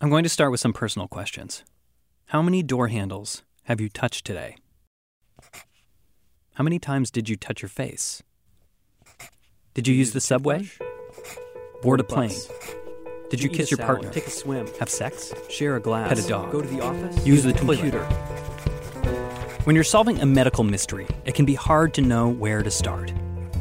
I'm going to start with some personal questions. How many door handles have you touched today? How many times did you touch your face? Did you use the subway? Board a plane? Did you kiss your partner? Take a swim. Have sex? Share a glass. Pet a dog. Go to the office. Use the computer. When you're solving a medical mystery, it can be hard to know where to start.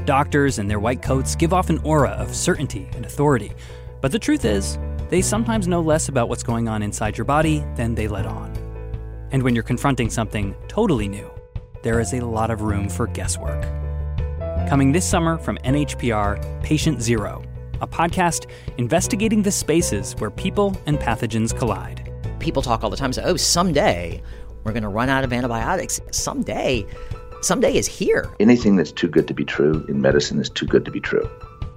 Doctors in their white coats give off an aura of certainty and authority, but the truth is, they sometimes know less about what's going on inside your body than they let on. And when you're confronting something totally new, there is a lot of room for guesswork. Coming this summer from NHPR, Patient Zero, a podcast investigating the spaces where people and pathogens collide. People talk all the time, say, oh, someday we're going to run out of antibiotics. Someday, someday is here. Anything that's too good to be true in medicine is too good to be true.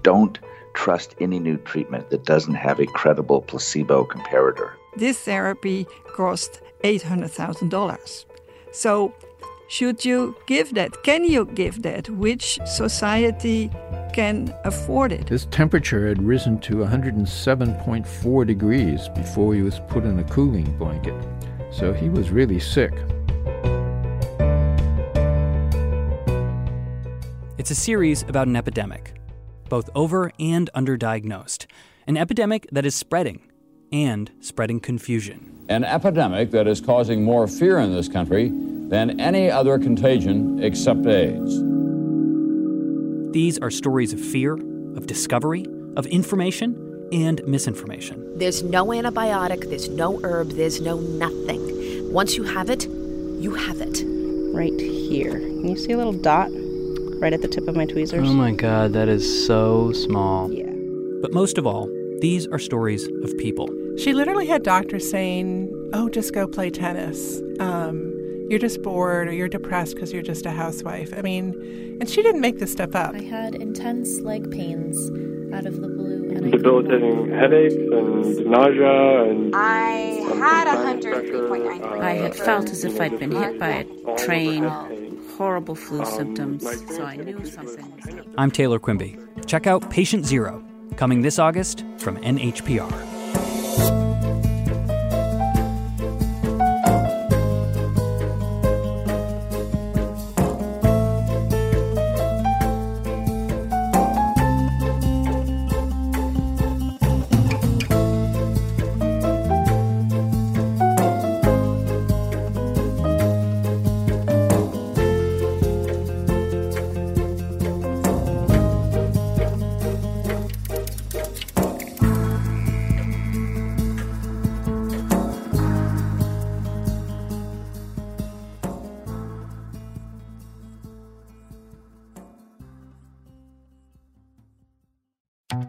Don't trust any new treatment that doesn't have a credible placebo comparator. This therapy cost $800,000. So, should you give that? Can you give that? Which society can afford it? His temperature had risen to 107.4 degrees before he was put in a cooling blanket. So he was really sick. It's a series about an epidemic, both over and underdiagnosed. An epidemic that is spreading and spreading confusion. An epidemic that is causing more fear in this country than any other contagion except AIDS. These are stories of fear, of discovery, of information, and misinformation. There's no antibiotic, there's no herb, there's no nothing. Once you have it, you have it. Right here. Can you see a little dot right at the tip of my tweezers? Oh my god, that is so small. Yeah. But most of all, these are stories of people. She literally had doctors saying, oh, just go play tennis. Um, you're just bored or you're depressed because you're just a housewife. I mean, and she didn't make this stuff up. I had intense leg pains out of the blue. And debilitating headaches and nausea and. I had 103.9. I had felt as if I'd been hit by a train. Horrible flu symptoms, so I knew something. I'm Taylor Quimby. Check out Patient Zero, coming this August from NHPR.